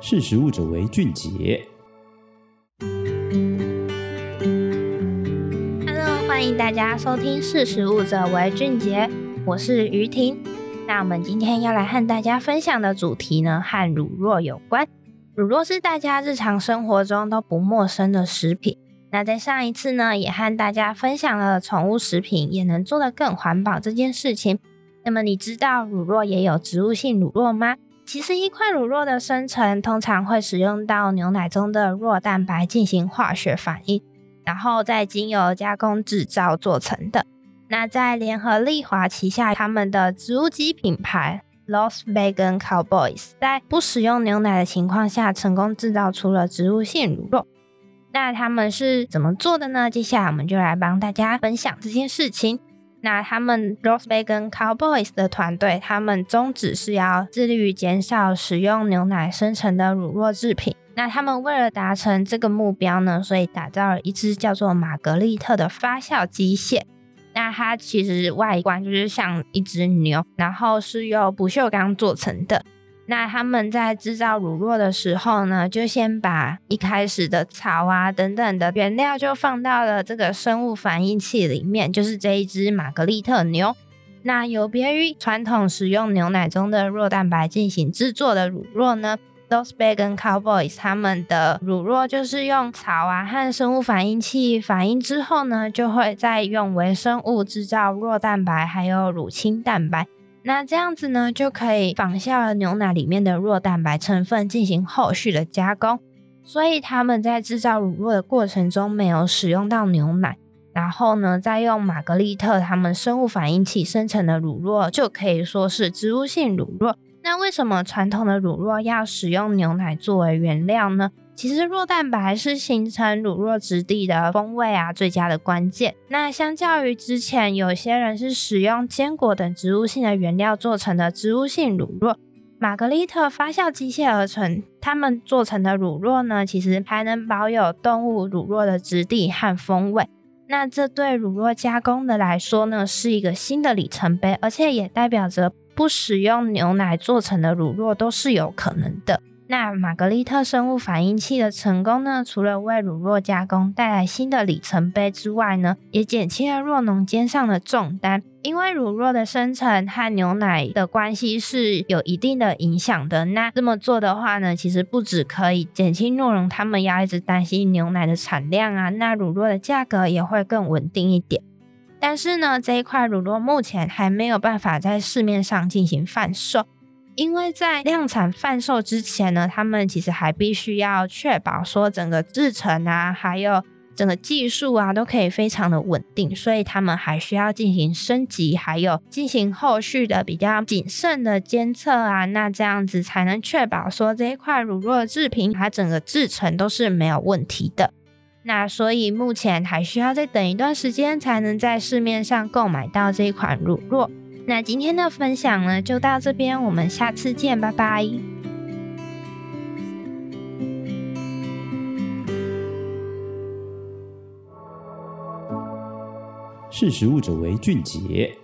识食物者为俊杰。Hello，欢迎大家收听《识食物者为俊杰》，我是于婷。那我们今天要来和大家分享的主题呢，和乳酪有关。乳酪是大家日常生活中都不陌生的食品。那在上一次呢，也和大家分享了宠物食品也能做得更环保这件事情。那么你知道乳酪也有植物性乳酪吗？其实一块乳酪的生成通常会使用到牛奶中的酪蛋白进行化学反应，然后再经由加工制造做成的。那在联合利华旗下，他们的植物基品牌 Lost Vegan Cowboys 在不使用牛奶的情况下，成功制造出了植物性乳酪。那他们是怎么做的呢？接下来我们就来帮大家分享这件事情。那他们 Lost Vegan Cowboys 的团队，他们宗旨是要致力于减少使用牛奶生成的乳酪制品。那他们为了达成这个目标呢，所以打造了一只叫做玛格丽特的发酵机械。那它其实外观就是像一只牛，然后是用不锈钢做成的。那他们在制造乳酪的时候呢，就先把一开始的草啊等等的原料就放到了这个生物反应器里面，就是这一只玛格丽特牛。那有别于传统使用牛奶中的酪蛋白进行制作的乳酪呢，Lost Vegan Cowboys 他们的乳酪就是用草啊和生物反应器反应之后呢，就会再用微生物制造酪蛋白还有乳清蛋白。那这样子呢，就可以仿效牛奶里面的酪蛋白成分进行后续的加工，所以他们在制造乳酪的过程中没有使用到牛奶，然后呢，再用玛格丽特他们生物反应器生成的乳酪就可以说是植物性乳酪。那为什么传统的乳酪要使用牛奶作为原料呢？其实酪蛋白是形成乳酪质地的风味啊最佳的关键。那相较于之前有些人是使用坚果等植物性的原料做成的植物性乳酪，玛格丽特发酵机械而成，他们做成的乳酪呢，其实还能保有动物乳酪的质地和风味。那这对乳酪加工的来说呢，是一个新的里程碑，而且也代表着不使用牛奶做成的乳酪都是有可能的。那玛格丽特生物反应器的成功呢，除了为乳酪加工带来新的里程碑之外呢，也减轻了酪农肩上的重担。因为乳酪的生成和牛奶的关系是有一定的影响的。那这么做的话呢，其实不只可以减轻酪农他们要一直担心牛奶的产量啊，那乳酪的价格也会更稳定一点。但是呢，这一块乳酪目前还没有办法在市面上进行贩售。因为在量产贩售之前呢，他们其实还必须要确保说整个制程啊，还有整个技术啊，都可以非常的稳定，所以他们还需要进行升级，还有进行后续的比较谨慎的监测啊，那这样子才能确保说这一块乳酪制品，它整个制程都是没有问题的。那所以目前还需要再等一段时间，才能在市面上购买到这一款乳酪。那今天的分享呢，就到这边，我们下次见，拜拜。识食物者为俊杰。